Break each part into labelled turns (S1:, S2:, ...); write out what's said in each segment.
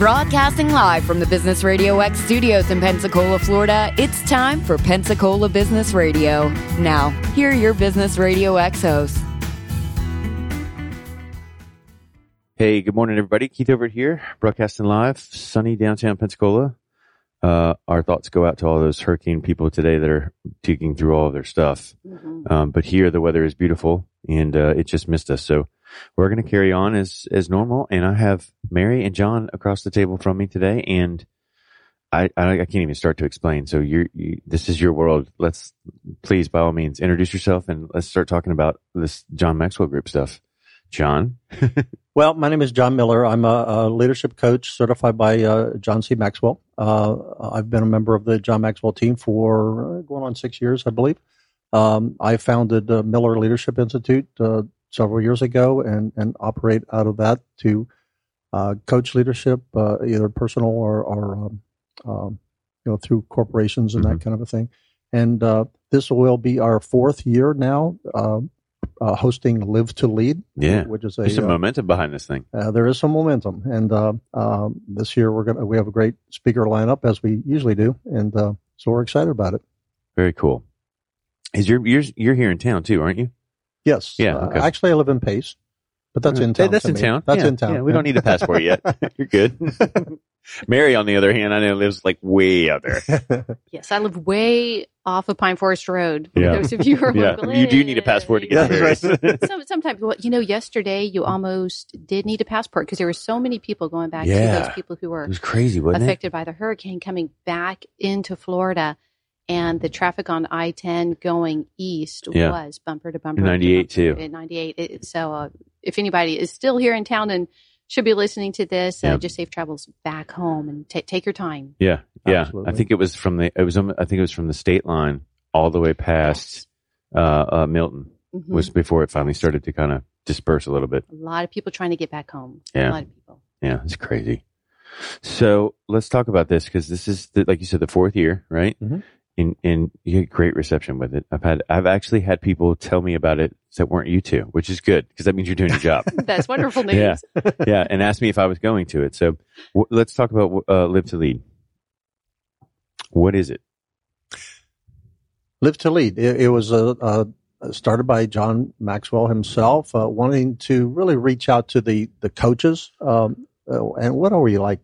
S1: Broadcasting live from the Business Radio X studios in Pensacola, Florida, it's time for Pensacola Business Radio. Now, here are your Business Radio X hosts.
S2: Hey, good morning, everybody. Keith over here, broadcasting live, sunny downtown Pensacola. Uh, our thoughts go out to all those hurricane people today that are digging through all of their stuff.
S3: Mm-hmm.
S2: Um, but here the weather is beautiful and, uh, it just missed us. So we're going to carry on as, as normal. And I have Mary and John across the table from me today. And I, I, I can't even start to explain. So you're, you, this is your world. Let's please, by all means, introduce yourself and let's start talking about this John Maxwell group stuff. John.
S3: Well, my name is John Miller. I'm a, a leadership coach certified by uh, John C. Maxwell. Uh, I've been a member of the John Maxwell team for going on six years, I believe. Um, I founded uh, Miller Leadership Institute uh, several years ago and, and operate out of that to uh, coach leadership, uh, either personal or, or um, um, you know through corporations and
S2: Mhm.
S3: that kind of a thing. And uh, this will be our fourth year now uh, uh, hosting Live to Lead,
S2: Yeah.
S3: which is a
S2: There's some
S3: uh,
S2: momentum behind this thing.
S3: uh, there is some momentum, and uh, um, this year we're gonna we have a great speaker lineup as we usually do, and uh, so we're excited about it.
S2: Very cool. Is your you're you're here in town too, aren't you?
S3: Yes,
S2: Yeah,
S3: Uh,
S2: okay.
S3: actually, I live in Pace, but that's in
S2: Hey,
S3: town.
S2: That's
S3: to
S2: in
S3: me.
S2: town.
S3: That's
S2: Yeah,
S3: in town.
S2: Yeah, we don't need a passport yet. you're good. Mary, on the other hand, I know lives like way out there.
S4: Yes, I live way off of Pine Forest Road. For
S2: Yeah.
S4: those of you who are
S2: Yeah,
S4: local,
S2: you do need a passport to get
S3: there. Paris.
S4: Some, sometimes, well, you know, yesterday you almost did need a passport because there were so many people going back to
S2: Yeah.
S4: those people who were
S2: It was crazy, wasn't
S4: affected by the hurricane coming back into Florida. And the traffic on I 10 going east
S2: Yeah.
S4: was bumper to bumper.
S2: 98
S4: to bumper
S2: too.
S4: 98. It, so uh, if anybody is still here in town and should be listening to this,
S2: Yeah.
S4: uh, just safe travels back home and ta take your time.
S2: Yeah, yeah.
S3: Absolutely.
S2: I think it was from the it was um, I think it was from the state line all the way past uh, uh, Milton
S4: Mhm.
S2: was before it finally started to kind of disperse a little bit.
S4: a lot of people trying to get back home.
S2: Yeah.
S4: A lot of people.
S2: Yeah, it's crazy. So let's talk about this because this is the, like you said the fourth year, right?
S3: Mhm.
S2: And and you get great reception with it. I've had I've actually had people tell me about it that weren't you two, which is good because that means you're doing your job.
S4: That's wonderful news.
S2: Yeah. yeah, and asked me if I was going to it. So w- let's talk about uh, Live to Lead. What is it?
S3: Live to Lead. It, it was uh, uh, started by John Maxwell himself, uh, wanting to really reach out to the the coaches. Um, uh, and what are we like?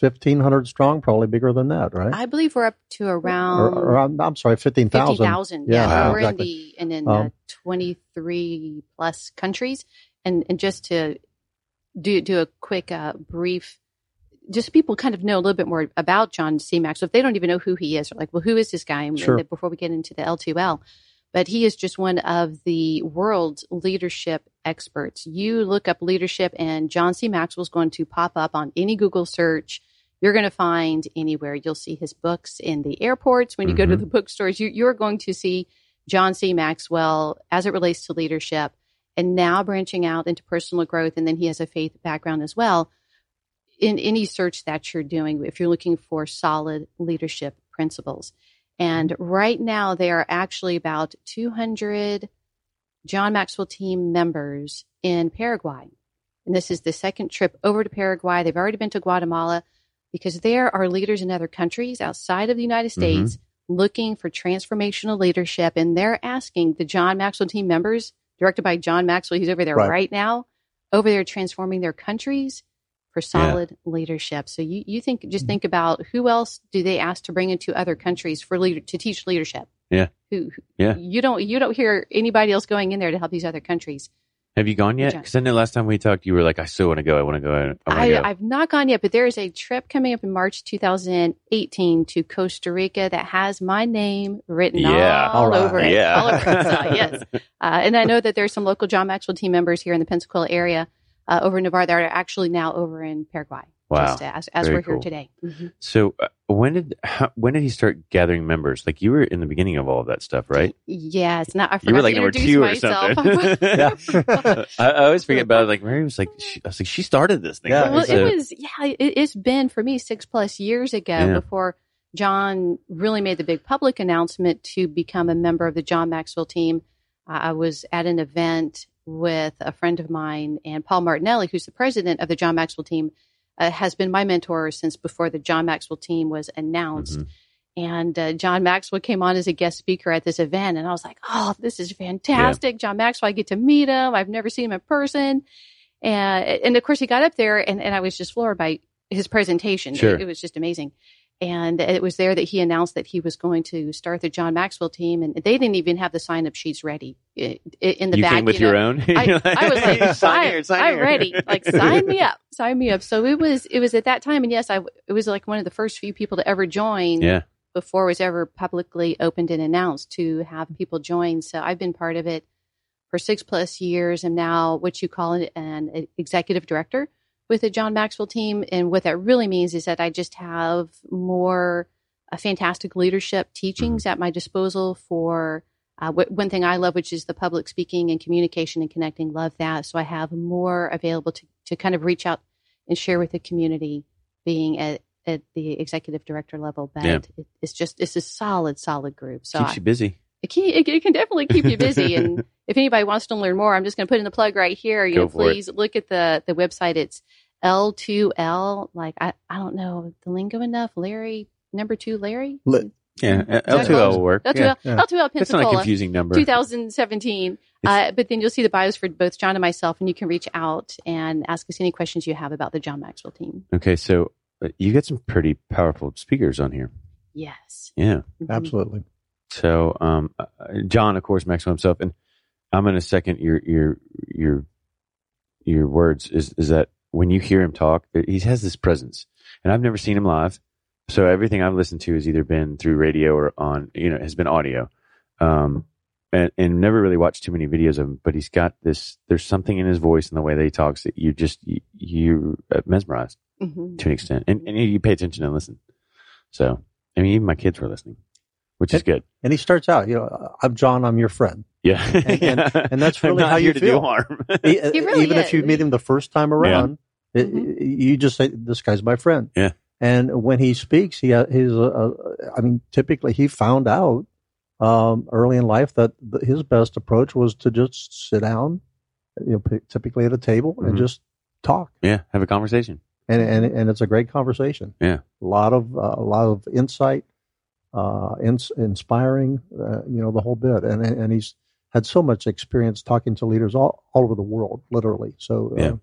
S3: Fifteen hundred strong, probably bigger than that, right?
S4: I believe we're up to
S3: Or-
S4: around
S3: around, I'm sorry, fifteen thousand.
S4: 50,000.
S3: Yeah,
S4: Yeah,
S2: Wow.
S4: we're
S3: exactly.
S4: in the and in
S3: Um,
S4: uh, 23 plus countries. And and just to do do a quick uh, brief just people kind of know a little bit more about John C. Maxwell. If they don't even know who he is, they're like, well, who is this guy? And
S3: Sure.
S4: before we get into the L2L, but he is just one of the world's leadership experts. You look up leadership, and John C. Maxwell is going to pop up on any Google search. You're going to find anywhere. You'll see his books in the airports. When you go to
S2: Mhm.
S4: the bookstores, you, you're going to see John C. Maxwell as it relates to leadership and now branching out into personal growth. And then he has a faith background as well. In any search that you're doing, if you're looking for solid leadership principles. And right now, there are actually about 200 John Maxwell team members in Paraguay. And this is the second trip over to Paraguay. They've already been to Guatemala because there are leaders in other countries outside of the United mm-hmm. States looking for transformational leadership. And they're asking the John Maxwell team members, directed by John Maxwell, who's over there
S3: Right.
S4: right, now, over there transforming their countries for solid leadership. So you, you think, just mm-hmm. think about who else do they ask to bring into other countries for leader, to teach leadership?
S2: Yeah.
S4: Who, who-
S2: Yeah.
S4: You don't, you don't hear anybody else going in there to help these other countries.
S2: Have you gone yet? Because I know last time we talked, you were like, "I still want to go. I want to go. I,
S4: I. I've not gone yet, but there is a trip coming up in March 2018 to Costa Rica that has my name written
S2: Yeah.
S4: all,
S3: All right.
S4: over it.
S2: Yeah.
S4: All over it. So, yes. Uh, and I know that there's some local John Maxwell team members here in the Pensacola area uh, over in Navarre that are actually now over in Paraguay.
S2: Wow.
S4: Just as, as we're here
S2: cool.
S4: today. Mhm.
S2: So uh, when did how, when did he start gathering members? Like you were in the beginning of all of that stuff, right?
S4: Yes. Now I forgot
S2: You were like
S4: to
S2: number
S4: introduce
S2: two or
S4: myself.
S2: something. I, I always forget about it. Like Mary was like, she, I was like, she started this thing.
S3: Yeah,
S2: right?
S4: well,
S2: So-
S4: it was yeah. It, it's been for me six plus years ago
S2: Yeah.
S4: before John really made the big public announcement to become a member of the John Maxwell team. Uh, I was at an event with a friend of mine and Paul Martinelli, who's the president of the John Maxwell team. Uh, has been my mentor since before the John Maxwell team was announced.
S2: Mhm.
S4: And uh, John Maxwell came on as a guest speaker at this event, and I was like, "Oh, this is fantastic! John Maxwell, I get to meet him. I've never seen him in person." And and of course, he got up there, and, and I was just floored by his presentation.
S2: Sure.
S4: It, it was just amazing. And it was there that he announced that he was going to start the John Maxwell team, and they didn't even have the sign up sheets ready i- i- in the
S2: you
S4: back.
S2: came with
S4: you know.
S2: your own.
S4: I, I was like,
S2: sign
S4: I,
S2: here, sign
S4: I'm
S2: here.
S4: ready. Like, sign me up, sign me up. So it was, it was at that time, and yes, I, it was like one of the first few people to ever join
S2: Yeah.
S4: before it was ever publicly opened and announced to have people join. So I've been part of it for six plus years. and now what you call it an executive director with the John Maxwell team. And what that really means is that I just have more uh, fantastic leadership teachings at my disposal for uh, one thing I love, which is the public speaking and communication and connecting. Love that. So I have more available to, to kind of reach out and share with the community being at, at the executive director level. But
S2: Yeah.
S4: it, it's just, it's a solid, solid group. So
S2: Keeps
S4: I,
S2: you busy.
S4: it can, it, can definitely keep you busy. and if anybody wants to learn more, I'm just going to put in the plug right here. You
S2: Go
S4: know,
S2: for it.
S4: please look at the the website. It's L2L. Like I, I don't know the lingo enough. Larry, number two, Larry.
S3: Li-
S2: Yeah. L2L will work.
S4: L2L,
S2: Yeah.
S3: Yeah.
S4: L2L
S2: That's not a confusing number.
S4: 2017. Uh, but then you'll see the bios for both John and myself, and you can reach out and ask us any questions you have about the John Maxwell team.
S2: Okay. So uh, you get some pretty powerful speakers on here.
S4: Yes.
S2: Yeah.
S4: Mhm.
S3: Absolutely.
S2: So, um, uh, John, of course, Maxwell himself, and I'm going to second your your your your words. Is is that when you hear him talk, he has this presence, and I've never seen him live. So everything I've listened to has either been through radio or on, you know, has been audio, um, and, and never really watched too many videos of him. But he's got this. There's something in his voice and the way that he talks that you just you, you're uh, mesmerized
S4: Mhm.
S2: to an extent, and, and you pay attention and listen. So, I mean, even my kids were listening, which is good.
S3: And he starts out, you know, I'm John, I'm your friend.
S2: Yeah,
S3: And- and- and that's really
S2: not
S3: how
S2: here
S3: you
S2: to
S3: feel.
S2: do harm.
S4: He really
S3: Even if you meet him the first time around, it-
S4: Mhm.
S3: you just say, "This guy's my friend."
S2: Yeah.
S3: And when he speaks, he ha- he's a, a, I mean, typically he found out um, early in life that the, his best approach was to just sit down, you know, p- typically at a table
S2: Mhm.
S3: and just talk,
S2: yeah, have a conversation.
S3: and and and it's a great conversation.
S2: Yeah.
S3: a lot of uh, a lot of insight, uh, ins- inspiring, uh, you know, the whole bit, and and he's had so much experience talking to leaders all, all over the world, literally. So, uh,
S2: Yeah.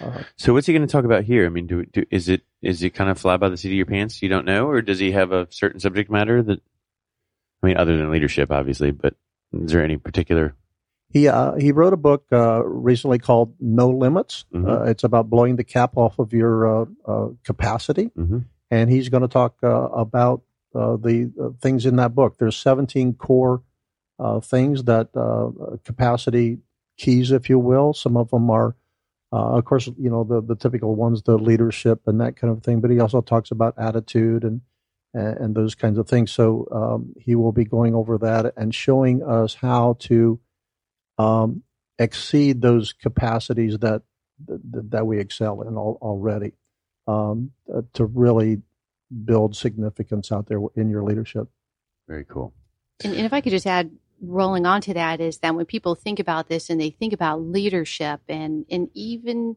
S3: uh,
S2: So, what's he going to talk about here? I mean, do, do is it is it kind of fly by the seat of your pants? You don't know, or does he have a certain subject matter that? I mean, other than leadership, obviously, but is there any particular?
S3: he uh, he wrote a book uh, recently called No Limits.
S2: Mhm.
S3: Uh, it's about blowing the cap off of your uh, uh, capacity,
S2: Mhm.
S3: and he's going to talk uh, about uh, the uh, things in that book. There's 17 core things that uh, capacity keys, if you will. Some of them are, uh, of course, you know the the typical ones, the leadership and that kind of thing. But he also talks about attitude and and, and those kinds of things. So um, he will be going over that and showing us how to um, exceed those capacities that that, that we excel in already um, uh, to really build significance out there in your leadership.
S2: Very cool.
S4: And, and if I could just add, rolling on to that, is that when people think about this and they think about leadership, and and even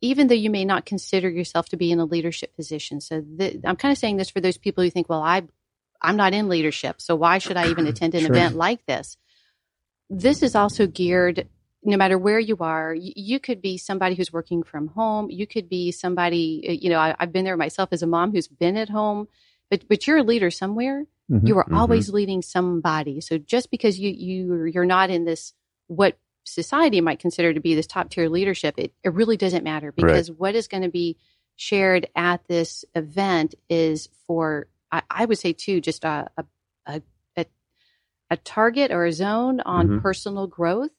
S4: even though you may not consider yourself to be in a leadership position, so I'm kind of saying this for those people who think, well, I I'm not in leadership, so why should I even attend an
S3: Sure.
S4: event like this? This is also geared. No matter where you are, you, you could be somebody who's working from home. You could be somebody, uh, you know, I, I've been there myself as a mom who's been at home, but but you're a leader somewhere
S3: Mhm.
S4: you are
S2: Mhm.
S4: always leading somebody so just because you you you're not in this what society might consider to be this top tier leadership it, it really doesn't matter because what is going to be shared at this event is for i, I would say too just a a, a a target or a zone on
S2: Mhm.
S4: personal growth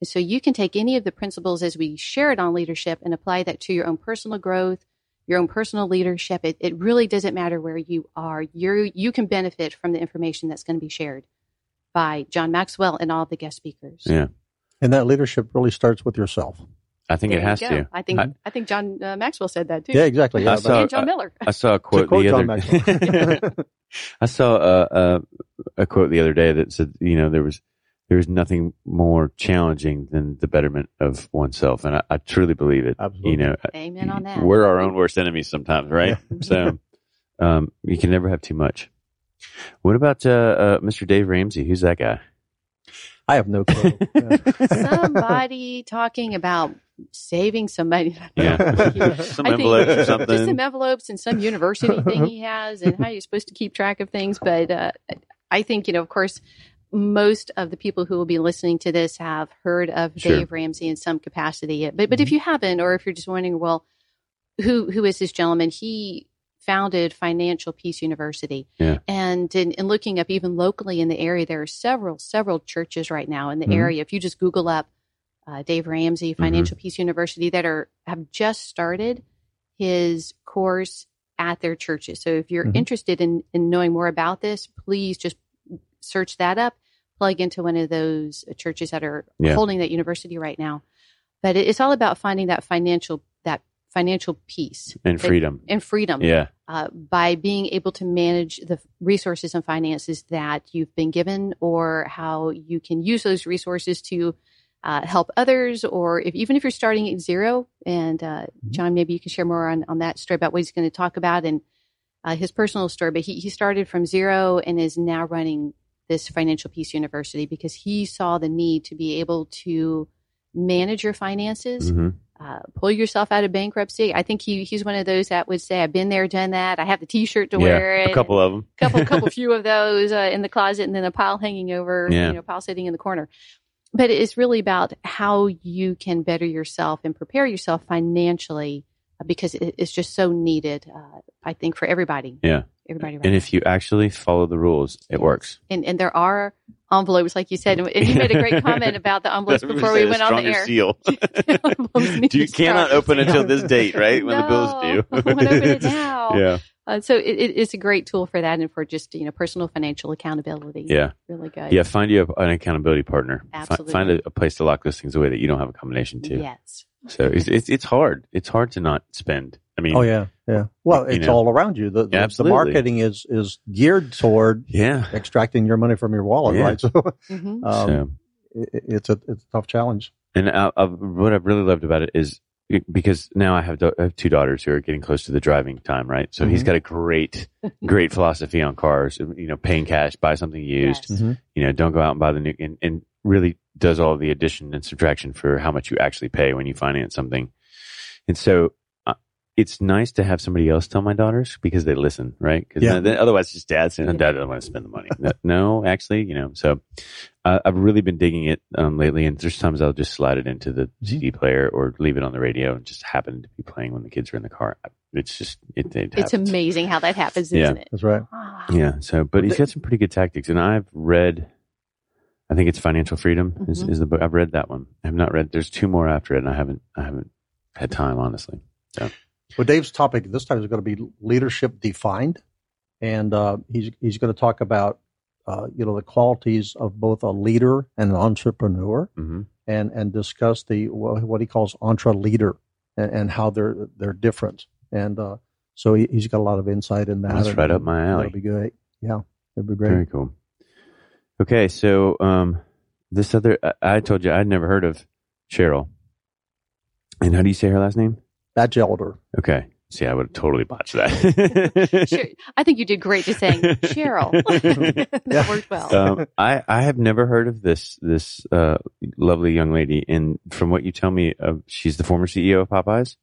S4: and so you can take any of the principles as we shared on leadership and apply that to your own personal growth your own personal leadership. It, it really doesn't matter where you are. You you can benefit from the information that's going to be shared by John Maxwell and all the guest speakers.
S2: Yeah,
S3: And that leadership really starts with yourself.
S2: I think
S4: There
S2: it has
S4: go.
S2: to.
S4: I think
S2: I-
S4: I, think John uh, Maxwell said that too.
S3: Yeah, exactly.
S2: I saw-
S4: and John Miller.
S2: I saw a quote
S3: quote
S2: the other.
S3: Maxwell.
S2: I saw a, a a quote the other day that said, you know, there was there's nothing more challenging than the betterment of oneself, and I, I truly believe it.
S3: Absolutely.
S2: You know,
S4: Amen on that.
S2: we're our own worst enemies sometimes, right? so um, you can never have too much. What about uh, uh, Mr. Dave Ramsey? Who's that guy?
S3: I have no clue.
S4: Somebody talking about saving somebody.
S2: Yeah,
S3: I
S2: some
S4: I think
S2: envelopes or
S4: Just some envelopes and some university thing he has, and how you're supposed to keep track of things. But uh, I think you know, of course, most of the people who will be listening to this have heard of
S2: Sure.
S4: Dave Ramsey in some capacity. But but if you haven't, or if you're just wondering, well, who who is this gentleman? He founded Financial Peace University.
S2: Yeah.
S4: And in, in looking up even locally in the area, there are several, several churches right now in the
S2: Mhm.
S4: area. If you just Google up uh, Dave Ramsey Financial Peace University that are have just started his course at their churches. So if you're
S3: Mhm.
S4: interested in, in knowing more about this, please just search that up, plug into one of those churches that are
S2: Yeah.
S4: holding that university right now. But it's all about finding that financial that financial peace
S2: and
S4: that-
S2: freedom.
S4: and freedom
S2: Yeah,
S4: uh, by being able to manage the resources and finances that you've been given, or how you can use those resources to uh, help others, or if even if you're starting at zero. And uh, John, maybe you can share more on, on that story about what he's going to talk about and uh, his personal story. But he, he started from zero and is now running this Financial Peace University because he saw the need to be able to manage your finances
S2: hmm
S4: uh, pull yourself out of bankruptcy. I think he he's one of those that would say, "I've been there, done that. I have the T-shirt to wear it.
S2: A couple of them.
S4: couple, couple few of those uh, in the closet, and then a pile hanging over,
S2: Yeah.
S4: you know, pile sitting in the corner." But it's really about how you can better yourself and prepare yourself financially because it's just so needed. Uh, I think for everybody.
S2: Yeah.
S4: everybody. Right
S2: And
S4: now.
S2: if you actually follow the rules, it works.
S4: and and there are envelopes, like you said, and you made a great comment about the envelopes before we went on the air.
S2: Seal. You cannot open until this date, right? When the bills
S4: No.
S2: due.
S4: I open it now.
S2: yeah,
S4: Uh, so it, it, it's a great tool for that and for just you know personal financial accountability.
S2: yeah,
S4: really good.
S2: yeah. Find you an accountability partner.
S4: Absolutely.
S2: Find a, a place to lock those things away that you don't have a combination to.
S4: Yes.
S2: So it's, it's it's hard. It's hard to not spend. I mean,
S3: Oh yeah, yeah. Well, it's
S2: know.
S3: all around you. The, the, the marketing is is geared toward
S2: yeah.
S3: extracting your money from your wallet,
S2: Yeah.
S3: right? So
S4: hmm
S3: um,
S2: so
S3: it, it's a it's a tough challenge.
S2: And I, I, what I've really loved about it is because now I have, da- I have two daughters who are getting close to the driving time, right? So he's
S3: Mhm.
S2: got a great, great philosophy on cars. You know, paying cash, buy something used.
S4: Yes.
S3: Mhm.
S2: You know, don't go out and buy the new, and, and really does all the addition and subtraction for how much you actually pay when you finance something. And so uh, it's nice to have somebody else tell my daughters because they listen, right? Because
S3: Yeah.
S2: then, otherwise, it's just dad saying,
S4: Yeah.
S2: "Dad doesn't want to spend the money." no, no, actually, you know. So uh, I've really been digging it um, lately, and there's times I'll just slide it into the CD player or leave it on the radio and just happen to be playing when the kids are in the car. It's just it. it
S4: It's
S2: happens.
S4: amazing how that happens,
S2: Yeah.
S4: isn't it?
S3: That's right.
S4: Ah.
S2: Yeah. So, but he's got some pretty good tactics, and I've read. I think it's Financial Freedom is,
S4: Mhm.
S2: is the book. I've read that one. I have not read. There's two more after it, and I haven't. I haven't had time, honestly.
S3: Well, Dave's topic this time is going to be leadership defined, and uh, he's he's going to talk about uh, you know the qualities of both a leader and an entrepreneur,
S2: hmm
S3: and and discuss the what what he calls EntreLeader and, and how they're they're different. And uh, so he, he's got a lot of insight in that.
S2: That's
S3: and-
S2: right up my alley.
S3: That'll be great. Yeah, it'd be great.
S2: Very cool. Okay, so um, this other, I, I told you I'd never heard of Cheryl. And how do you say her last name?
S3: Bachelder.
S2: Okay. See, I would have totally botched that.
S4: Sure. I think you did great just saying Cheryl. that
S3: Yeah.
S4: worked well.
S2: um, I, I have never heard of this this uh, lovely young lady, and from what you tell me, uh, she's the former CEO of Popeyes,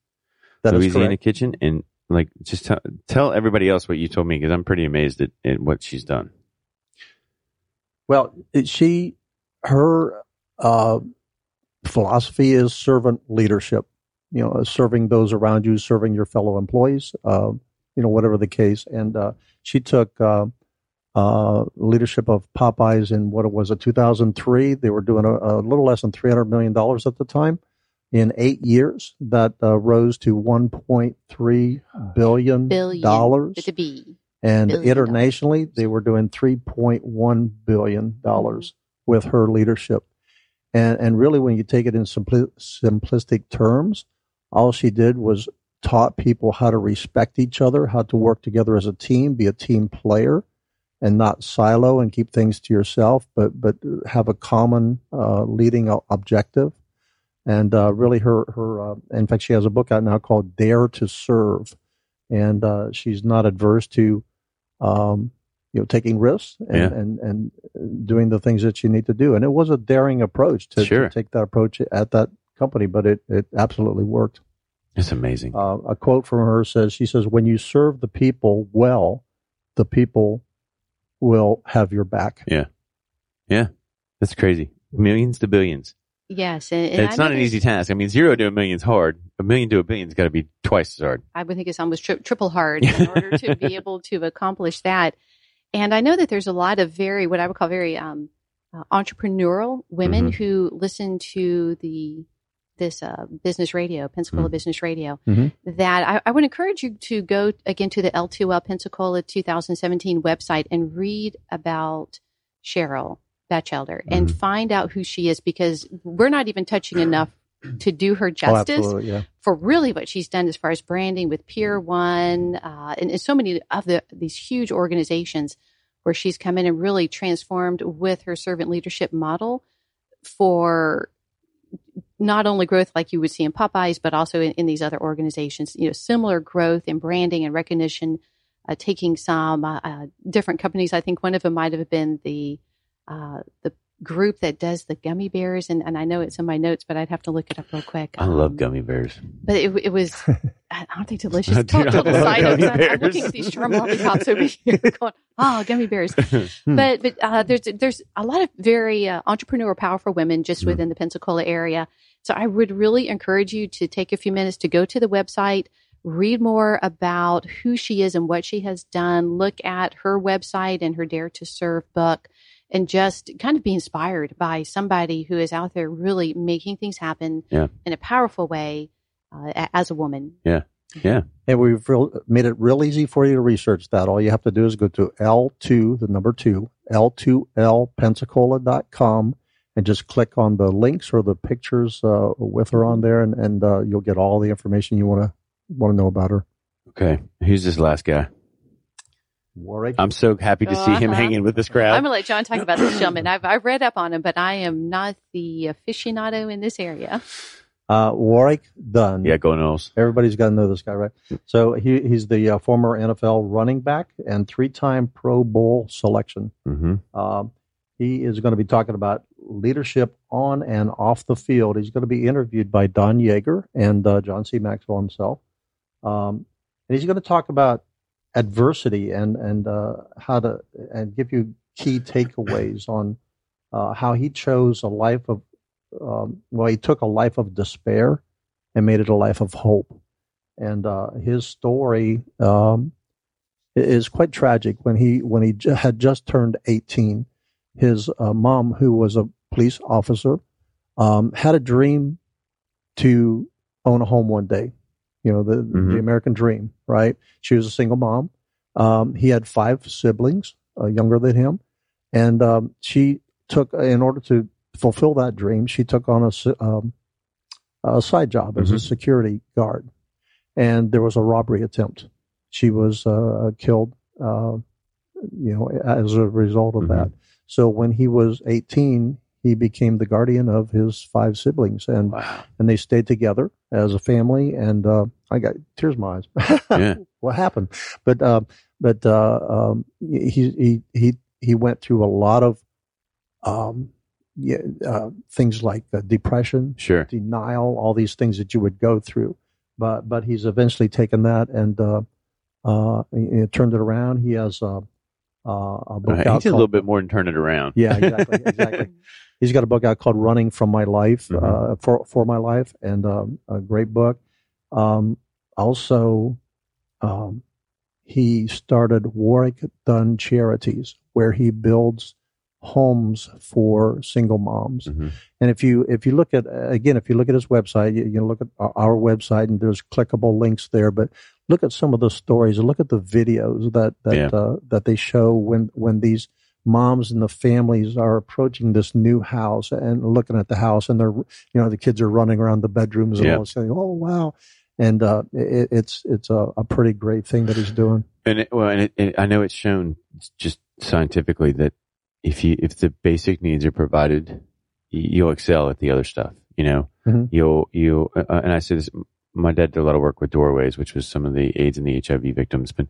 S3: That is
S2: Louisiana
S3: correct.
S2: Kitchen, and like just tell tell everybody else what you told me because I'm pretty amazed at, at what she's done.
S3: Well, she, her uh, philosophy is servant leadership. You know, serving those around you, serving your fellow employees. Uh, you know, whatever the case. And uh, she took uh, uh, leadership of Popeyes in what it was, a 2003. They were doing a, a little less than 300 million dollars at the time. In eight years, that uh, rose to 1.3 billion
S4: Billion
S3: dollars.
S4: with a B.
S3: And
S4: Billion
S3: internationally, they were doing $3.1 billion with her leadership. And, and really, when you take it in simpli- simplistic terms, all she did was taught people how to respect each other, how to work together as a team, be a team player, and not silo and keep things to yourself, but but have a common uh, leading objective. And uh, really, her her uh, in fact, she has a book out now called Dare to Serve, and uh, she's not adverse to um, you know taking risks and,
S2: Yeah.
S3: and and doing the things that you need to do. And it was a daring approach to,
S2: Sure.
S3: to take that approach at that company, but it it absolutely worked.
S2: It's amazing.
S3: Uh, a quote from her says, "She says when you serve the people well, the people will have your back."
S2: Yeah, yeah, that's crazy. Millions to billions.
S4: Yes, and, and
S2: it's
S4: I
S2: not an easy task. I mean, zero to a million is hard. A million to a billion's got to be twice as hard.
S4: I would think it's almost tri- triple hard in order to be able to accomplish that. And I know that there's a lot of very, what I would call very um, uh, entrepreneurial women
S2: Mhm.
S4: who listen to the this uh, business radio, Pensacola
S2: Mhm.
S4: Business Radio.
S3: Mhm.
S4: That I, I would encourage you to go again to the L2L Pensacola 2017 website and read about Cheryl Bachelder and
S2: Mhm.
S4: find out who she is because we're not even touching enough to do her
S3: Oh,
S4: justice
S3: absolutely, yeah.
S4: for really what she's done as far as branding with Pier One uh, and, and so many of the these huge organizations where she's come in and really transformed with her servant leadership model for not only growth like you would see in Popeyes, but also in, in these other organizations. You know, similar growth in branding and recognition. Uh, taking some uh, uh, different companies, I think one of them might have been the uh, the group that does the gummy bears, and, and I know it's in my notes, but I'd have to look it up real quick.
S2: I love
S4: Um,
S2: gummy bears.
S4: but it, it was, I don't think delicious.
S2: I do
S4: Total
S2: love
S4: side
S2: gummy
S4: notes. I'm, I'm
S2: bears.
S4: looking at these charm lollipops over here, going, "Oh, gummy bears." But but uh, there's there's a lot of very uh, entrepreneurial, powerful women just
S2: Mhm.
S4: within the Pensacola area. So I would really encourage you to take a few minutes to go to the website, read more about who she is and what she has done. Look at her website and her Dare to Serve book. And just kind of be inspired by somebody who is out there really making things happen
S2: Yeah.
S4: in a powerful way uh, as a woman.
S2: Yeah. Yeah.
S3: And we've real, made it real easy for you to research that. All you have to do is go to L2, the number two, L2LPensacola.com and just click on the links or the pictures uh, with her on there, and, and uh, you'll get all the information you want to want to know about her.
S2: Okay. Who's this last guy?
S3: Warrick.
S2: I'm so happy to see him
S4: Uh-huh.
S2: hanging with this crowd.
S4: I'm gonna let John talk about this gentleman. I've I've read up on him, but I am not the aficionado in this area.
S3: Uh, Warrick Dunn.
S2: Yeah, go Noles.
S3: Everybody's got to know this guy, right? So he, he's the uh, former NFL running back and three-time Pro Bowl selection.
S2: Mm-hmm.
S3: Um, he is going to be talking about leadership on and off the field. He's going to be interviewed by Don Yaeger and uh, John C. Maxwell himself. Um, and he's going to talk about adversity and and uh, how to and give you key takeaways on uh, how he chose a life of um, well, he took a life of despair and made it a life of hope. And uh, his story um, is quite tragic. When he when he j- had just turned eighteen, his uh, mom, who was a police officer, um, had a dream to own a home one day. You know, the,
S2: Mhm.
S3: the American dream, right? She was a single mom. Um, he had five siblings, uh, younger than him. And um, she took, in order to fulfill that dream, she took on a, um, a side job as a
S2: Mhm.
S3: security guard. And there was a robbery attempt. She was uh, killed, uh, you know, as a result of
S2: Mhm.
S3: that. So when he was 18, he became the guardian of his five siblings, and
S2: Wow.
S3: and they stayed together as a family. And uh, I got tears in my eyes.
S2: Yeah.
S3: what happened? But uh, but uh, um, he he he he went through a lot of um, yeah, uh, things like uh, depression,
S2: Sure.
S3: denial, all these things that you would go through. But but he's eventually taken that and uh, uh, he- he turned it around. He has a, a, a book
S2: Right.
S3: out
S2: He's a
S3: called-
S2: little bit more than turn it around.
S3: Yeah, exactly, exactly. He's got a book out called "Running from My Life"
S2: Mhm.
S3: uh, for for my life, and um, a great book. Um, also, um, he started Warrick Dunn Charities, where he builds homes for single moms.
S2: Mhm.
S3: And if you if you look at again, if you look at his website, you, you look at our, our website, and there's clickable links there. But look at some of the stories, and look at the videos that that
S2: Yeah.
S3: uh, that they show when when these moms and the families are approaching this new house and looking at the house, and they're you know the kids are running around the bedrooms and
S2: Yeah.
S3: all saying, "Oh wow." And uh, it, it's it's a, a pretty great thing that he's doing.
S2: And it, well, and it, it, I know it's shown just scientifically that if you if the basic needs are provided, you'll excel at the other stuff. You know,
S3: Mhm.
S2: you'll you uh, and I say this. My dad did a lot of work with Doorways, which was some of the AIDS and the HIV victims. But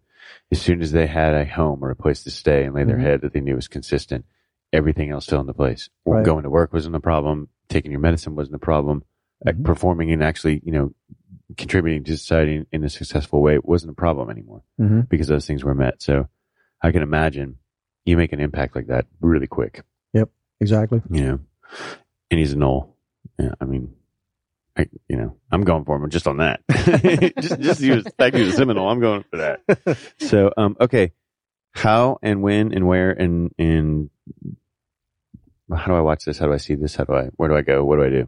S2: as soon as they had a home or a place to stay and lay their
S3: Mhm.
S2: head that they knew was consistent, everything else fell into place.
S3: Right.
S2: Going to work wasn't a problem. Taking your medicine wasn't a problem. Uh,
S3: Mhm.
S2: performing and actually, you know, contributing to society in, a successful way wasn't a problem anymore
S3: hmm
S2: because those things were met. So I can imagine you make an impact like that really quick, Yep,
S3: Exactly.
S2: you know, and he's a null. Yeah, I mean, I, you know, I'm going for him just on that. just, just use, back to the Seminole. I'm going for that. So, um, okay. How and when and where and, and how do I watch this? How do I see this? How do I, where do I go? What do I do?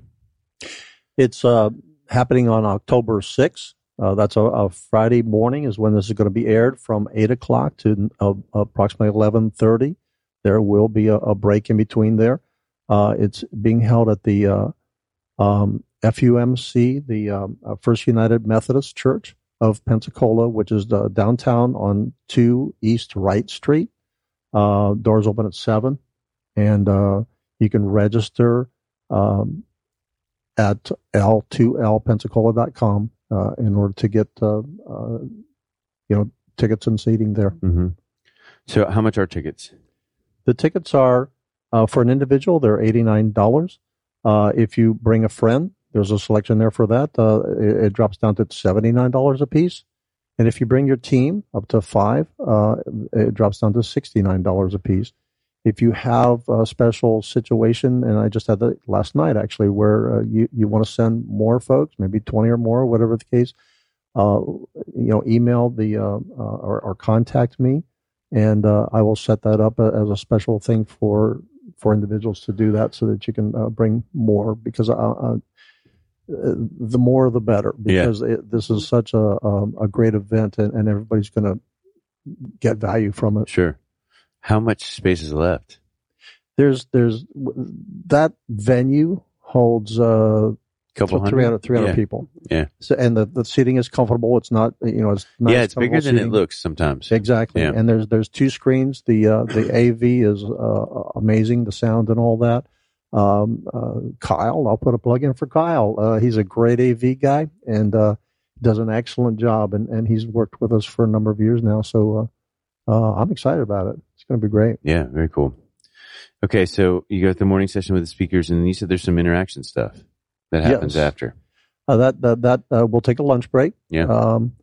S3: It's uh, happening on October 6th. Uh, that's a, a Friday morning is when this is going to be aired from 8 o'clock to uh, approximately 11.30. There will be a, a break in between there. Uh, it's being held at the uh, um, FUMC, the um, uh, First United Methodist Church of Pensacola, which is downtown on 2 East Wright Street. Uh, doors open at 7. And uh, you can register um, at l2lpensacola.com uh, in order to get uh, uh, you know tickets and seating there.
S2: Mm-hmm. So how much are tickets?
S3: The tickets are uh, for an individual; they're eighty nine dollars. Uh, if you bring a friend, there's a selection there for that. Uh, it, it drops down to seventy nine dollars a piece. And if you bring your team up to five, uh, it drops down to sixty nine dollars a piece. If you have a special situation, and I just had that last night actually, where uh, you you want to send more folks, maybe twenty or more, whatever the case, uh, you know, email the uh, uh, or, or contact me, and I will set that up as a special thing for for individuals to do that, so that you can bring more because uh, the more the better
S2: Yeah.
S3: because it, this is such a um, a great event and, and everybody's going to get value from it.
S2: Sure. How much space is left?
S3: There's there's that venue holds uh
S2: Couple hundred?
S3: 300, 300
S2: Yeah.
S3: people.
S2: Yeah.
S3: So and the, the seating is comfortable. It's not you know it's nice,
S2: yeah, it's bigger
S3: comfortable
S2: than it looks sometimes.
S3: Exactly.
S2: Yeah.
S3: And there's there's two screens. The uh, the AV is uh, amazing, the sound and all that. Um, uh, Kyle, I'll put a plug in for Kyle. Uh, he's a great AV guy and uh, does an excellent job. And, and he's worked with us for a number of years now. So uh, uh, I'm excited about it. It's going to be great.
S2: Yeah, very cool. Okay, so you got the morning session with the speakers, and you said there's some interaction stuff that happens
S3: Yes.
S2: after.
S3: Uh, that that that uh, we'll take a lunch break.
S2: Yeah.
S3: Um,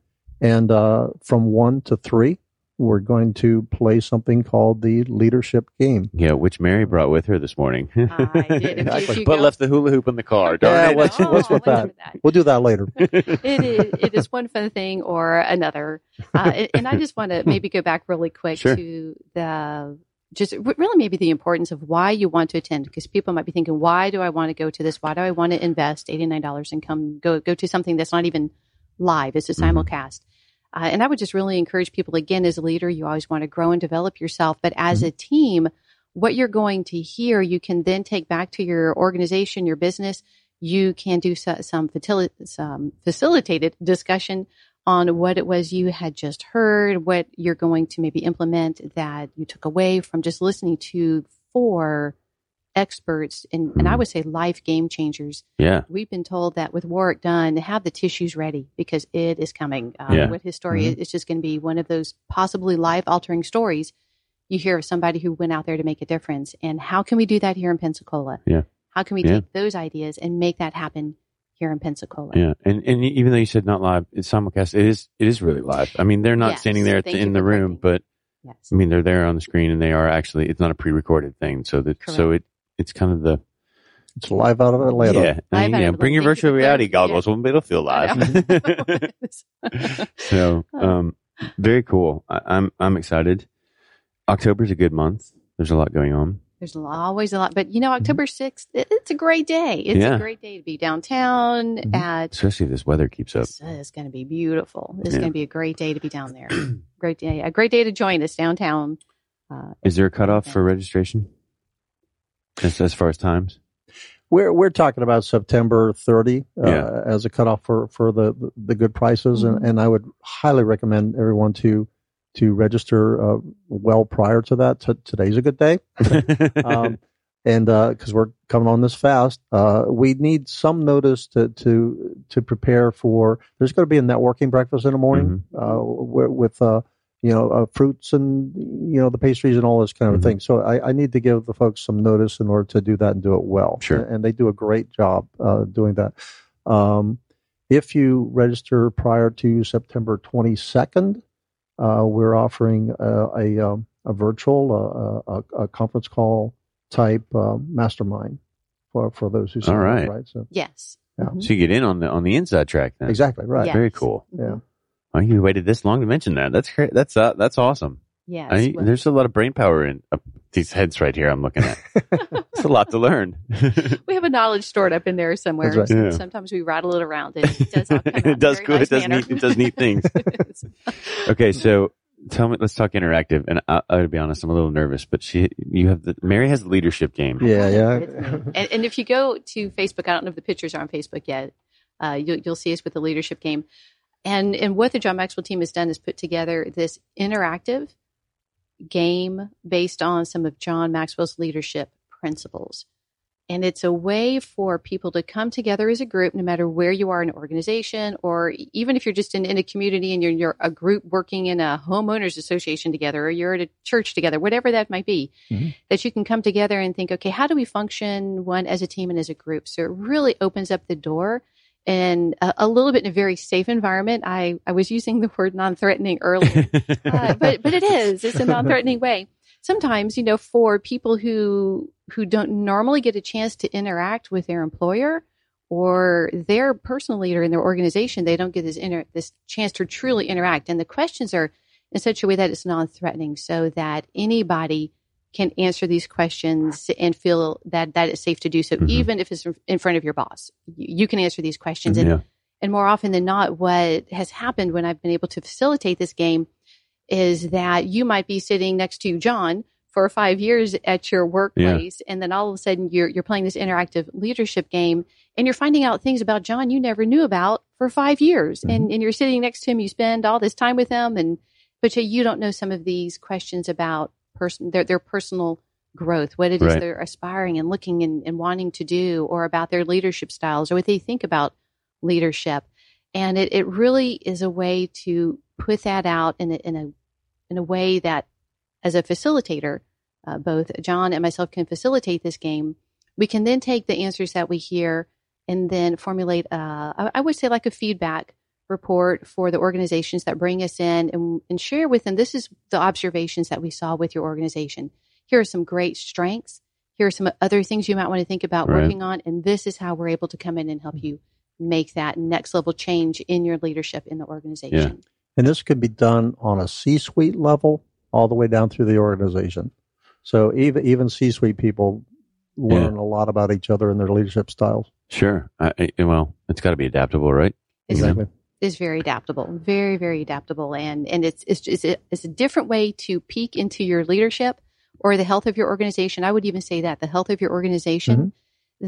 S3: and uh, from one to three, we're going to play something called the leadership game.
S2: Yeah, which Mary brought with her this morning.
S4: I did. Did
S2: Exactly. but
S4: go-
S2: left the hula hoop in the car.
S3: Yeah,
S2: it.
S3: what's-
S4: Oh,
S3: what's with
S4: what's
S3: that? We'll do that later.
S4: it is it is one fun thing or another uh, and- and i just want to maybe go back really quick
S2: Sure.
S4: to the just really maybe the importance of why you want to attend because people might be thinking why do i want to go to this why do i want to invest $89 and come go go to something that's not even live it's a
S2: Mhm.
S4: simulcast uh, and i would just really encourage people again as a leader you always want to grow and develop yourself. But as a team what you're going to hear you can then take back to your organization your business. You can do so, some, some facilitated discussion on what it was you had just heard, what you're going to maybe implement that you took away from just listening to four experts and, and I
S2: Mhm.
S4: would say life game changers.
S2: Yeah.
S4: We've been told that with Warrick Dunn, have the tissues ready because it is coming. Uh,
S2: Yeah.
S4: With his story, it's just going to be one of those possibly life altering stories you hear of somebody who went out there to make a difference. And how can we do that here in Pensacola?
S2: Yeah.
S4: How can we
S2: Yeah.
S4: take those ideas and make that happen here in Pensacola?
S2: Yeah, and and even though you said not live, it's simulcast. It is it is really live. I mean, they're not
S4: Yes.
S2: standing there at the, in the room, but
S4: Yes.
S2: I mean, they're there on the screen, and they are actually. It's not a pre-recorded thing, so that so it it's kind of the
S3: It's live out of Atlanta.
S2: yeah. I mean,
S4: Live
S2: yeah bring your
S4: Atlanta. Thank you
S2: virtual reality
S4: clarifying.
S2: goggles. Well, it'll feel live. so, um, very cool. I, I'm I'm excited. October's a good month. There's a lot going on.
S4: There's always a lot, but you know, October 6th, it, it's a great day. It's
S2: Mm-hmm. Yeah.
S4: a great day to be downtown
S3: Mhm.
S4: at.
S2: Especially if this weather keeps up.
S4: It's, is going to be beautiful. It's
S2: Yeah.
S4: going to be a great day to be down there. great day, a great day to join us downtown. Uh,
S2: Is there a cutoff for registration? As as far as times?
S3: We're we're talking about September 30 uh,
S2: Yeah.
S3: as a cutoff for for the the good prices, and, and I would highly recommend everyone to to register uh, well prior to that. T- today's a good day. um, and because uh, we're coming on this fast, uh, we need some notice to to to prepare for. There's going to be a networking breakfast in the morning mm-hmm. uh, with uh, you know uh, fruits and you know the pastries and all this kind of mm-hmm. thing. So I, I, need to give the folks some notice in order to do that and do it well.
S2: Sure,
S3: and, they do a great job uh, doing that. Um, if you register prior to September 22nd, we're offering a, a, um, a virtual a, a conference call type uh, mastermind for for those who.
S2: All right.
S3: right.
S4: So yes.
S2: Yeah. Mm-hmm. So you get in on the on the inside track then.
S3: Exactly right.
S4: Yes.
S2: Very cool.
S3: Mm-hmm. Yeah.
S2: Oh, you waited this long to mention that. That's great. That's uh, that's awesome.
S4: Yeah,
S2: I, there's a lot of brain power in uh, these heads right here. I'm looking at. it's a lot to learn.
S4: we have a knowledge stored up in there somewhere. Right. Yeah. Sometimes we rattle it around. It, it does. it
S2: does
S4: good.
S2: Nice it does neat. It does neat things. okay, so tell me, let's talk interactive. And I, I to be honest, I'm a little nervous, but she, you have the, Mary has the leadership game.
S3: Yeah, yeah.
S4: and, and, if you go to Facebook, I don't know if the pictures are on Facebook yet. Uh, you'll, you'll see us with the leadership game. And, and what the John Maxwell team has done is put together this interactive game based on some of John Maxwell's leadership principles. And it's a way for people to come together as a group, no matter where you are in an organization, or even if you're just in, in a community and you're, you're, a group working in a homeowners association together, or you're at a church together, whatever that might be, mm-hmm. that you can come together and think, okay, how do we function one as a team and as a group? So it really opens up the door and a, a little bit in a very safe environment. I, I was using the word non-threatening earlier, uh, but, but it is, it's a non-threatening way sometimes, you know, for people who who don't normally get a chance to interact with their employer or their personal leader in their organization, they don't get this inter- this chance to truly interact. And the questions are in such a way that it's non-threatening, so that anybody can answer these questions and feel that that is safe to do so, mm-hmm. even if it's in front of your boss. You can answer these questions, and yeah. and more often than not, what has happened when I've been able to facilitate this game is that you might be sitting next to John for five years at your workplace, yeah. and then all of a sudden you're you're playing this interactive leadership game, and you're finding out things about John you never knew about for five years, mm-hmm. and and you're sitting next to him, you spend all this time with him, and but you don't know some of these questions about person their their personal growth, what it is right. they're aspiring and looking and, and wanting to do, or about their leadership styles, or what they think about leadership. And it, it really is a way to put that out in a, in a in a way that, as a facilitator, uh, both John and myself can facilitate this game. We can then take the answers that we hear and then formulate, uh, I would say, like a feedback report for the organizations that bring us in and, and share with them this is the observations that we saw with your organization. Here are some great strengths. Here are some other things you might want to think about right. working on. And this is how we're able to come in and help you make that next level change in your leadership in the organization.
S3: Yeah. And this could be done on a C suite level all the way down through the organization. So even even C suite people learn yeah. a lot about each other and their leadership styles.
S2: Sure. I, I, well, it's got to be adaptable, right?
S3: Exactly.
S4: Is very adaptable, very very adaptable, and and it's it's it's a, it's a different way to peek into your leadership or the health of your organization. I would even say that the health of your organization. Mm-hmm.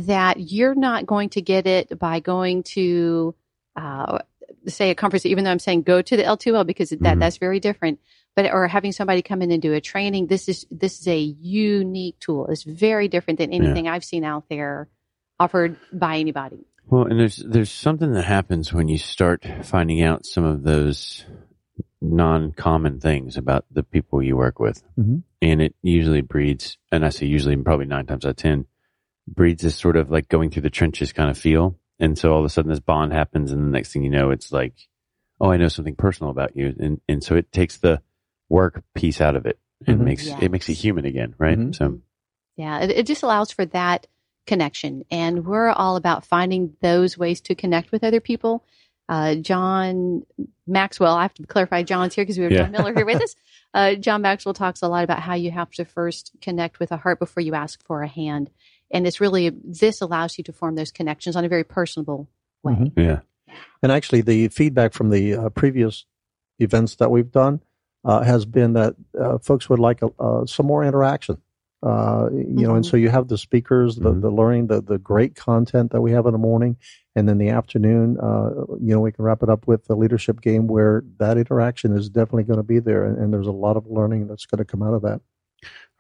S4: That you're not going to get it by going to uh, say a conference, even though I'm saying go to the L2L because that mm-hmm. that's very different. But or having somebody come in and do a training, this is this is a unique tool. It's very different than anything yeah. I've seen out there offered by anybody.
S2: Well, and there's there's something that happens when you start finding out some of those non-common things about the people you work with, mm-hmm. and it usually breeds, and I say usually, probably nine times out of ten, breeds this sort of like going through the trenches kind of feel and so all of a sudden this bond happens and the next thing you know, it's like, oh, I know something personal about you. And, and so it takes the work piece out of it and mm-hmm. makes, yes. it makes it human again. Right. Mm-hmm. So
S4: yeah, it, it just allows for that connection. And we're all about finding those ways to connect with other people. Uh, John Maxwell, I have to clarify John's here because we have yeah. John Miller here with us. Uh, John Maxwell talks a lot about how you have to first connect with a heart before you ask for a hand. And it's really, this allows you to form those connections on a very personable way.
S2: Mm-hmm. Yeah.
S3: And actually, the feedback from the uh, previous events that we've done uh, has been that uh, folks would like a, uh, some more interaction. Uh, you know, and so you have the speakers, the,
S2: Mhm.
S3: the learning, the, the great content that we have in the morning. And then the afternoon, uh, you know, we can wrap it up with the leadership game where that interaction is definitely going to be there. And, and there's a lot of learning that's going to come out of that.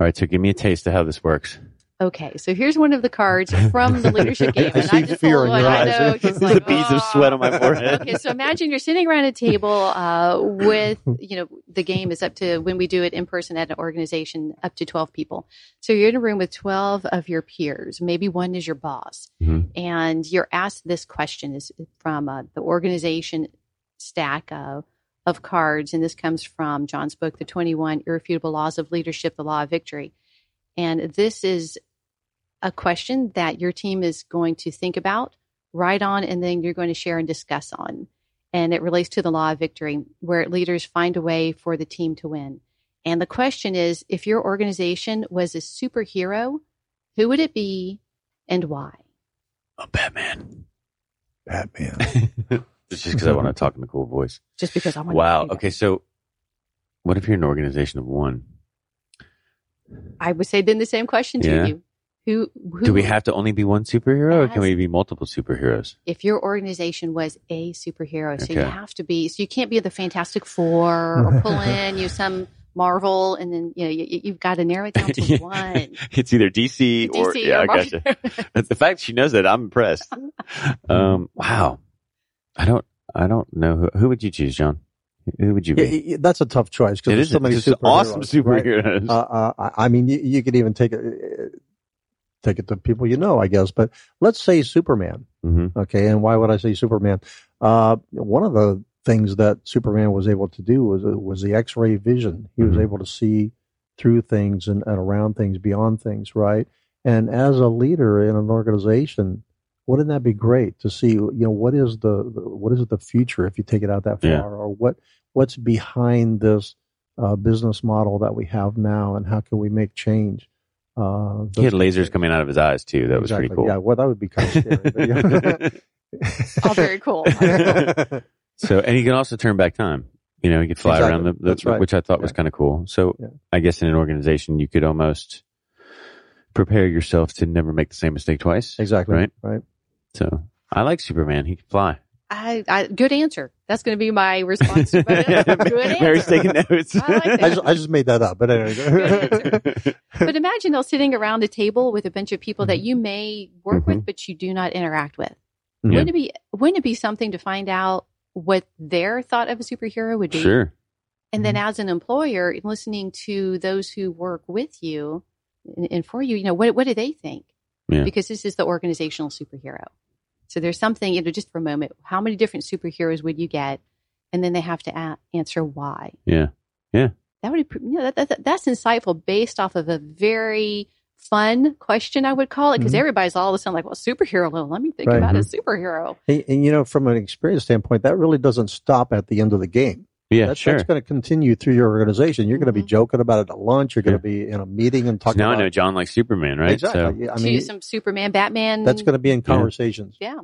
S2: All right, so give me a taste of how this works.
S4: Okay, so here's one of the cards from the leadership game.
S3: I
S4: and
S3: see
S4: just
S3: fear in your
S4: I
S3: eyes.
S4: know, just like,
S2: beads of sweat on my
S4: "Oh."
S2: forehead.
S4: Okay, so imagine you're sitting around a table uh, with, you know, the game is up to when we do it in person at an organization, up to 12 people. So you're in a room with 12 of your peers. Maybe one is your boss,
S2: Mhm.
S4: and you're asked this question is from uh, the organization stack of of cards, and this comes from John's book, The 21 Irrefutable Laws of Leadership: The Law of Victory. And this is a question that your team is going to think about, write on, and then you're going to share and discuss on. And it relates to the law of victory, where leaders find a way for the team to win. And the question is if your organization was a superhero, who would it be and why?
S2: Oh, Batman.
S3: Batman.
S2: It's just because I want to talk in a cool voice.
S4: Just because I want to. Wow.
S2: Okay, so what if you're an organization of one?
S4: I would say then the same question to
S2: Yeah.
S4: you. Who, who
S2: Do we have to only be one superhero, or can we be multiple superheroes?
S4: if your organization was a superhero. So you have to be, so you can't be the Fantastic Four or pull in you some Marvel and then, you know, you, you've got to narrow it down to
S2: Yeah.
S4: one.
S2: It's either DC, or
S4: DC
S2: yeah,
S4: or
S2: I gotcha. The fact she knows that, I'm impressed. Um, wow. I don't, I don't know who, who would you choose, John? Who would you be?
S3: yeah, that's a tough choice because
S2: It
S3: there's
S2: is
S3: so many superheroes,
S2: awesome
S3: right?
S2: superheroes.
S3: Uh, uh, I I mean, you, you could even take a, uh, take it to people you know, I guess. But let's say Superman.
S2: hmm
S3: Okay, and why would I say Superman? Uh, one of the things that Superman was able to do was was the X-ray vision. He was
S2: Mhm.
S3: able to see through things and, and around things, beyond things, right? And as a leader in an organization, wouldn't that be great to see? You know, what is the, the what is the future if you take it out that far,
S2: Yeah.
S3: or what what's behind this uh, business model that we have now, and how can we make change? Uh,
S2: He had
S3: those-
S2: lasers coming out of his eyes too. That was
S3: Exactly.
S2: pretty cool.
S3: Yeah, well, that would be kind of scary. yeah.
S4: All very cool. Very cool.
S2: So, and he can also turn back time. You know, he could fly
S3: Exactly.
S2: around the, the
S3: That's right.
S2: which I thought was kind of cool. So,
S3: Yeah.
S2: I guess in an organization, you could almost prepare yourself to never make the same mistake twice.
S3: exactly.
S2: Right.
S3: Right.
S2: So, I like Superman. He can fly.
S4: I, I, good answer. That's going to be my response. But, uh, good answer.
S2: Mary's taking notes.
S4: I like that.
S3: I just, I just made that up, but anyway.
S4: But imagine though sitting around a table with a bunch of people that you may work
S2: Mm-hmm.
S4: with, but you do not interact with.
S3: Mhm.
S4: Wouldn't it be wouldn't it be something to find out what their thought of a superhero would be?
S2: sure.
S4: And
S2: Mm-hmm.
S4: then as an employer, listening to those who work with you and, and for you, you know, what what do they think?
S2: Yeah.
S4: Because this is the organizational superhero. So there's something, you know, just for a moment, how many different superheroes would you get? And then they have to a- answer why.
S2: Yeah. Yeah.
S4: That would, be, you know, that, that, that's insightful based off of a very fun question, I would call it, because
S3: Mhm.
S4: everybody's all of a sudden like, well, superhero, well, let me think
S3: Right.
S4: about a superhero.
S3: and, and, you know, from an experience standpoint, that really doesn't stop at the end of the game.
S2: Yeah.
S3: That,
S2: sure.
S3: That's going to continue through your organization. You're going to be
S4: Mhm.
S3: joking about it at lunch. You're going
S2: Yeah.
S3: to be in a meeting and
S2: So
S3: talking
S2: now I know John likes Superman, right?
S3: Exactly.
S2: So,
S3: Yeah, I
S4: I
S3: mean,
S4: some Superman, Batman.
S3: that's going to be in conversations.
S4: Yeah.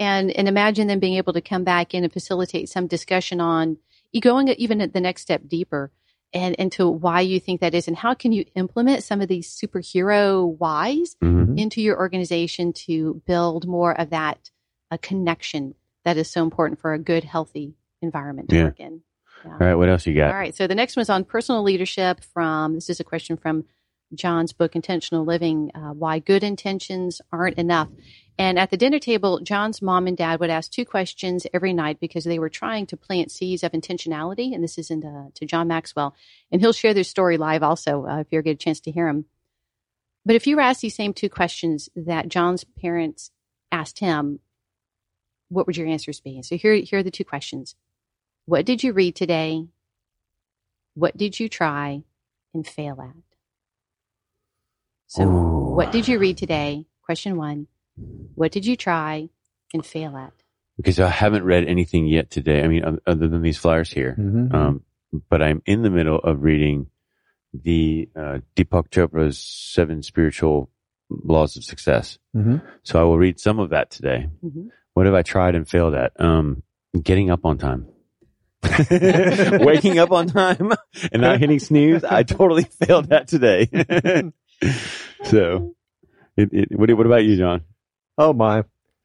S4: And and imagine them being able to come back in and facilitate some discussion on going even at the next step deeper and into why you think that is and how can you implement some of these superhero whys
S2: Mhm.
S4: into your organization to build more of that a connection that is so important for a good, healthy environment to
S2: Yeah.
S4: work in. Yeah.
S2: All right. What else you got?
S4: All right. So the next one is on personal leadership. From this is a question from John's book, Intentional Living: uh, Why Good Intentions Aren't Enough. And at the dinner table, John's mom and dad would ask two questions every night because they were trying to plant seeds of intentionality. And this is in, uh, to John Maxwell, and he'll share their story live also uh, if you ever get a chance to hear him. But if you were asked these same two questions that John's parents asked him, what would your answers be? So here, here are the two questions. What did you read today? What did you try and fail at? So,
S2: Ooh.
S4: what did you read today? Question one. What did you try and fail at?
S2: Okay. So I haven't read anything yet today. I mean, other than these flyers here.
S3: Mhm.
S2: Um, but I'm in the middle of reading the uh, Deepak Chopra's Seven Spiritual Laws of Success.
S3: Mhm.
S2: So I will read some of that today.
S4: Mhm.
S2: What have I tried and failed at? Um, getting up on time. Waking up on time and not hitting snooze. I totally failed that today. so, it, it, what, what about you, John?
S3: Oh my.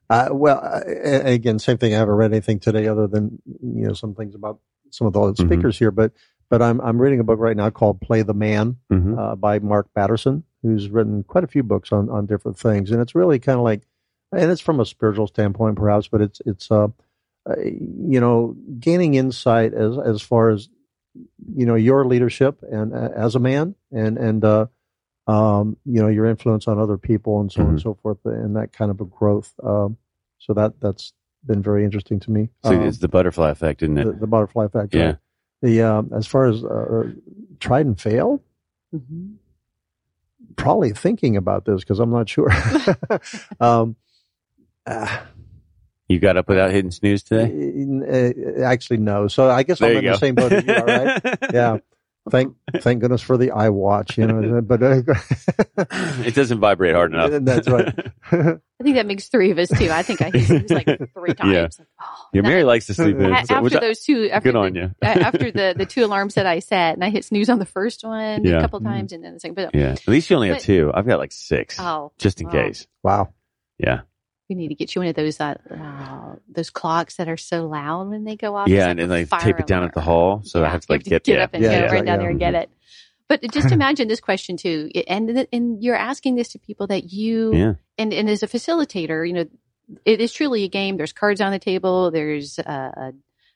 S3: Uh, well, uh, again, same thing. I haven't read anything today other than you know some things about some of the
S2: Mm-hmm.
S3: speakers here, but but I'm I'm reading a book right now called Play the Man
S2: Mm-hmm.
S3: uh, by Mark Batterson, who's written quite a few books on on different things, and it's really kind of like, and it's from a spiritual standpoint perhaps, but it's it's uh, uh you know gaining insight as as far as you know your leadership and uh, as a man and and uh um you know your influence on other people and so on and so forth and that kind of a growth um so that that's been very interesting to me
S2: So
S3: Um,
S2: it's the butterfly effect, isn't it?
S3: the butterfly effect
S2: Yeah.
S3: right? the um as far as uh, tried and fail
S4: Mhm.
S3: probably thinking about this because i'm not sure um uh,
S2: You got up without hitting snooze today?
S3: uh, actually no so i guess
S2: There
S3: i'm in
S2: go.
S3: the same boat as you are right yeah thank thank goodness for the iWatch, you know. But uh,
S2: it doesn't vibrate hard enough.
S3: That's right.
S4: I think that makes three of us too. I think I hit snooze like three times.
S2: Yeah.
S4: Like, oh,
S2: Yeah, Mary likes to sleep in. so-
S4: after those two, after
S2: good
S4: the,
S2: on you.
S4: after the the two alarms that I set, and I hit snooze on the first one
S2: Yeah.
S4: a couple
S3: Mhm.
S4: times, and then the second. But
S2: Yeah, at least you only have two. I've got like six,
S4: oh,
S2: just in
S4: wow.
S2: case.
S3: wow.
S2: Yeah,
S4: we need to get you one of those uh, uh, those clocks that are so loud when they go off.
S2: yeah,
S4: It's
S2: and
S4: like
S2: then
S4: a
S2: like
S4: fire
S2: tape it down at the hall, so I have to
S4: you
S2: like get,
S4: get
S2: yeah.
S4: up and
S3: Yeah,
S4: go
S3: exactly,
S4: right down there and get it. But just imagine this question too, and and you're asking this to people that you
S2: Yeah.
S4: and and as a facilitator, you know, it is truly a game. There's cards on the table. There's a, a,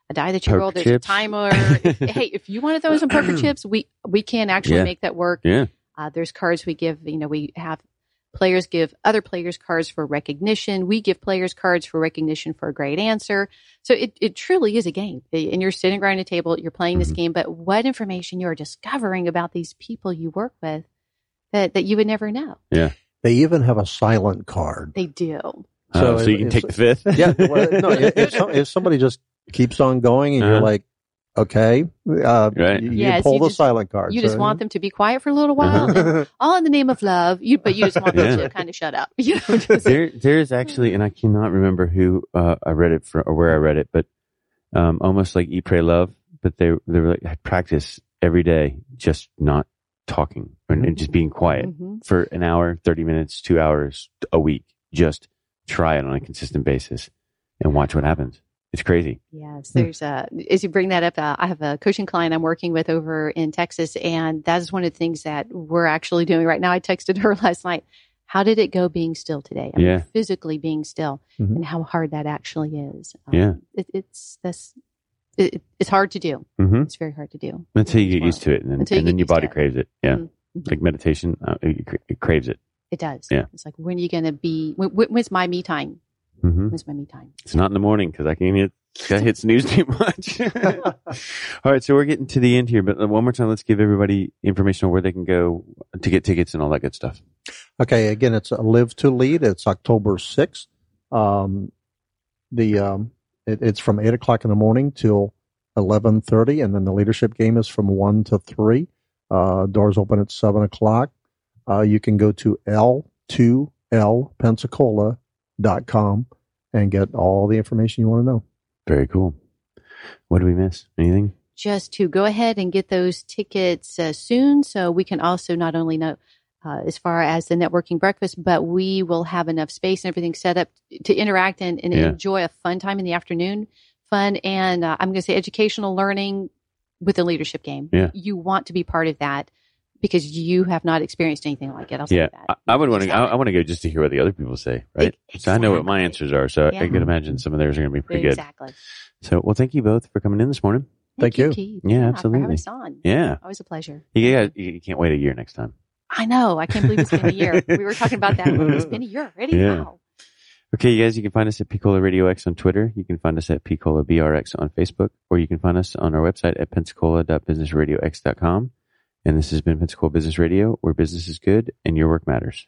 S4: a die that you
S2: Poker
S4: roll. There's
S2: chips.
S4: a timer. hey, if you want to throw some poker chips, we we can actually
S2: Yeah.
S4: make that work.
S2: Yeah.
S4: Uh, there's cards we give. You know, we have players give other players cards for recognition. We give players cards for recognition for a great answer. So it, it truly is a game. And you're sitting around a table, you're playing this
S2: Mhm.
S4: game, but what information you're discovering about these people you work with that, that you would never know. Yeah.
S3: They even have a silent card.
S4: They do.
S2: Oh,
S3: So
S2: so, you can
S3: if-
S2: take the fifth.
S3: Yeah. Well, no, if, if, some, if somebody just keeps on going and you're
S2: Uh-huh.
S3: like, okay, uh,
S2: Right.
S3: you, you
S4: Yes,
S3: pull
S4: you
S3: the
S4: just-
S3: silent card.
S4: You just
S3: So-
S4: want them to be quiet for a little while, and all in the name of love. You, but you just want them
S2: Uh-huh. Yeah.
S4: to kind of shut up. You know, just,
S2: there, there is actually, and I cannot remember who uh, I read it for or where I read it, but um, almost like Eat, Pray, Love. But they they were like had practice every day, just not talking and, and just being quiet
S4: Mhm.
S2: for an hour, thirty minutes, two hours a week. Just try it on a consistent basis and watch what happens. It's crazy.
S4: Yes, there's a. As you bring that up, uh, I have a coaching client I'm working with over in Texas, and that is one of the things that we're actually doing right now. I texted her last night. How did it go being still today? I mean,
S2: Yeah.
S4: physically being still,
S3: Mhm.
S4: and how hard that actually is. Um,
S2: Yeah.
S4: it, it's that's it, it's hard to do.
S2: hmm
S4: It's very hard to do.
S2: Until you get used to it, and then, and then your body craves it. Yeah,
S4: Mhm. Mhm.
S2: like meditation, uh, it, it craves it.
S4: It does.
S2: Yeah.
S4: It's like when are you going to be? When- when's my me time?
S2: Hmm
S4: When's my me time?
S2: It's not in the morning because I can't hit, I hit snooze too much. all right, so we're getting to the end here, but one more time, let's give everybody information on where they can go to get tickets and all that good stuff.
S3: Okay, again, it's a Live to Lead. It's October 6th. Um, the um, it, it's from 8 o'clock in the morning till 11.30, and then the leadership game is from 1 to 3. Uh, doors open at 7 o'clock. Uh, you can go to L2LPensacola.com and get all the information you want to know.
S2: Very cool. What do we miss? Anything?
S4: just to go ahead and get those tickets uh, soon so we can also not only know uh, as far as the networking breakfast, but we will have enough space and everything set up to interact and, and
S2: Yeah.
S4: enjoy a fun time in the afternoon. Fun and uh, I'm going to say educational learning with the leadership game.
S2: Yeah.
S4: You want to be part of that because you have not experienced anything like it. I'll say
S2: Yeah,
S4: that.
S2: I, I would want to. I. I want to go just to hear what the other people say, right? So I know what my answers are, so I can imagine some of theirs are going to be pretty good.
S4: Exactly.
S2: So, well, thank you both for coming in this morning.
S3: Thank you.
S4: Keith.
S2: Yeah,
S4: For
S2: absolutely.
S4: having on.
S2: Yeah,
S4: Always a pleasure.
S2: you, guys, you you can't wait a year next time.
S4: I know. I can't believe it's been a year. we were talking about that. It's been a year already.
S2: Yeah.
S4: Wow.
S2: Okay, you guys, you can find us at Pcola Radio X on Twitter. You can find us at Pcola BRX on Facebook, or you can find us on our website at pensacola.businessradiox.com. And this has been Pensacola Business Radio, where business is good and your work matters.